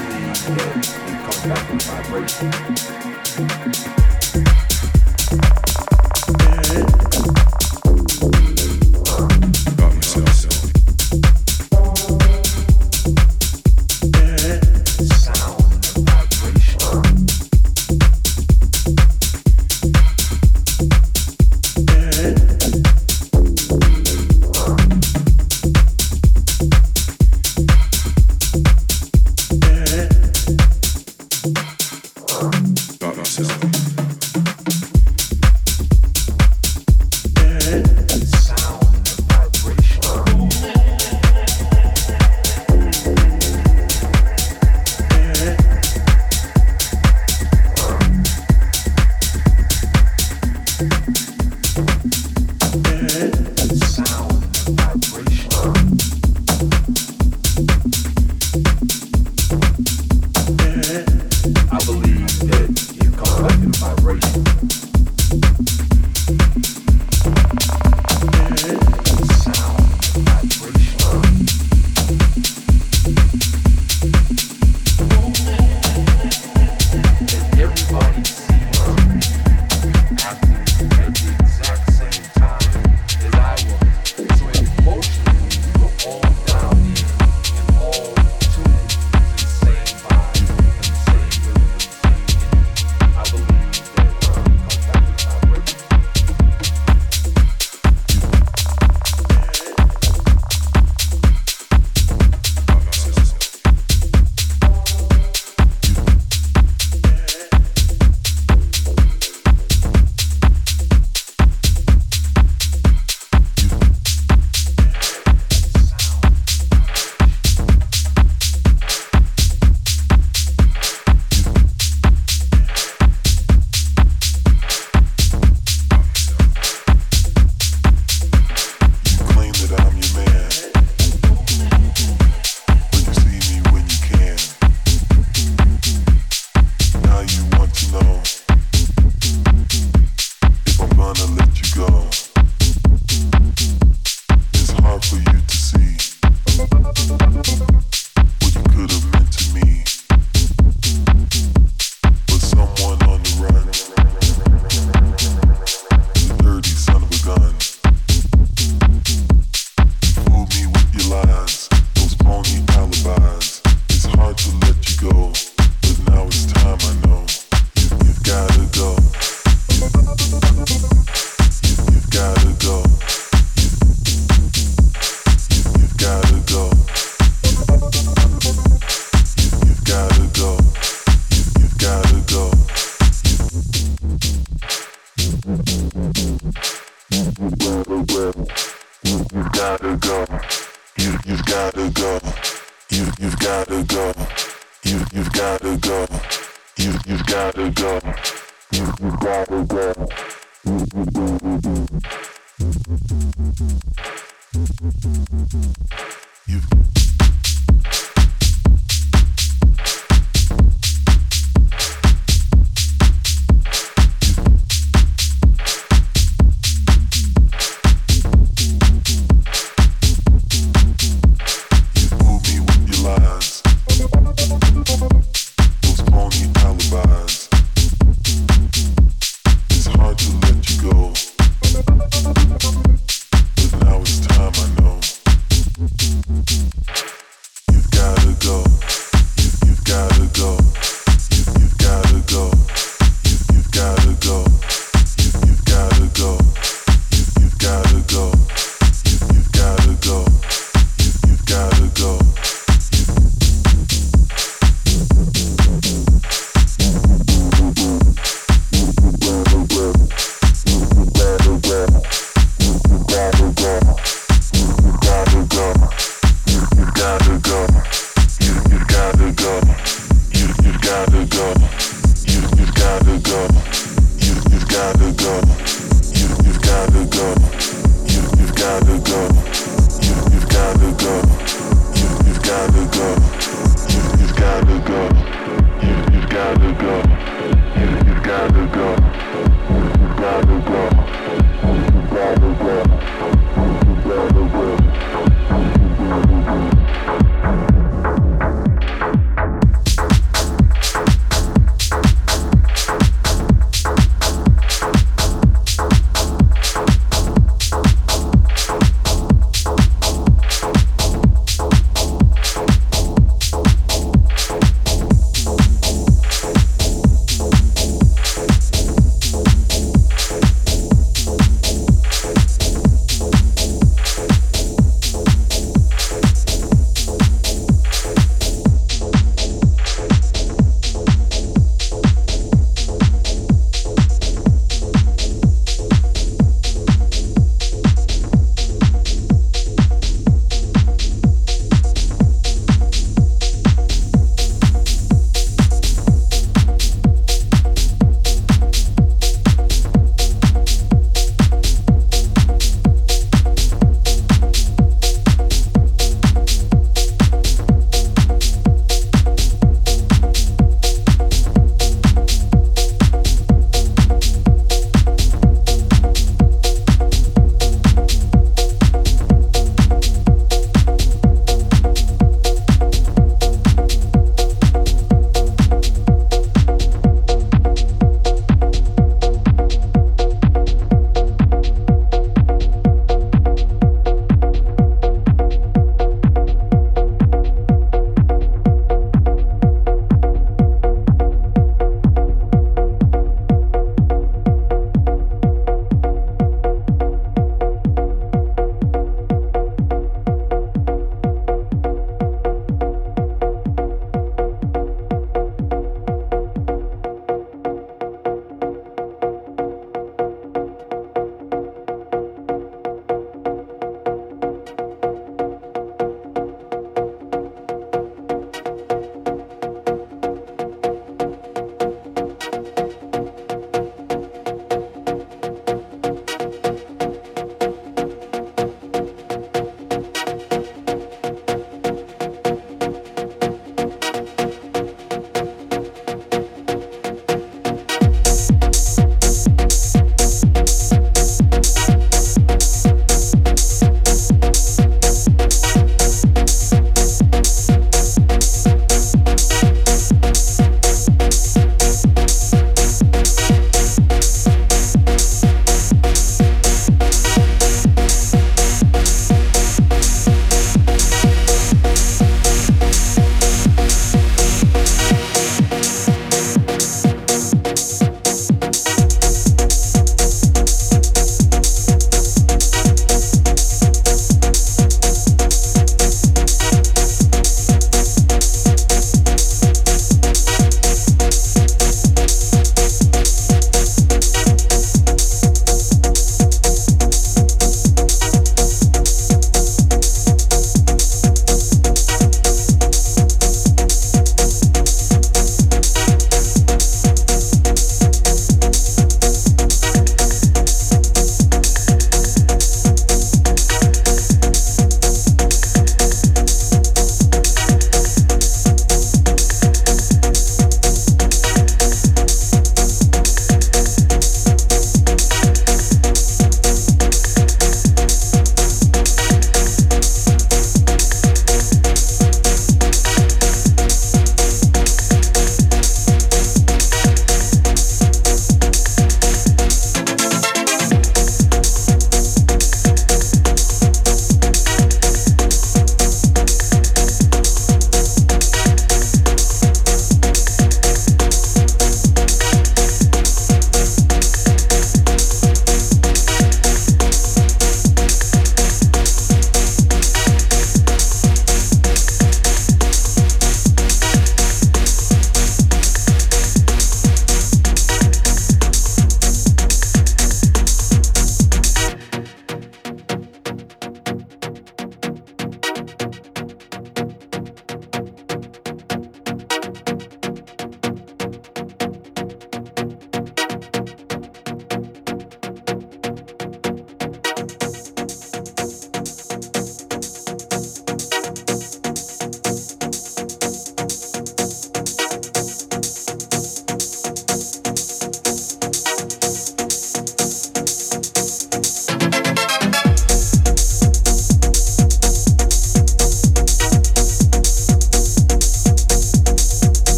in back in vibration.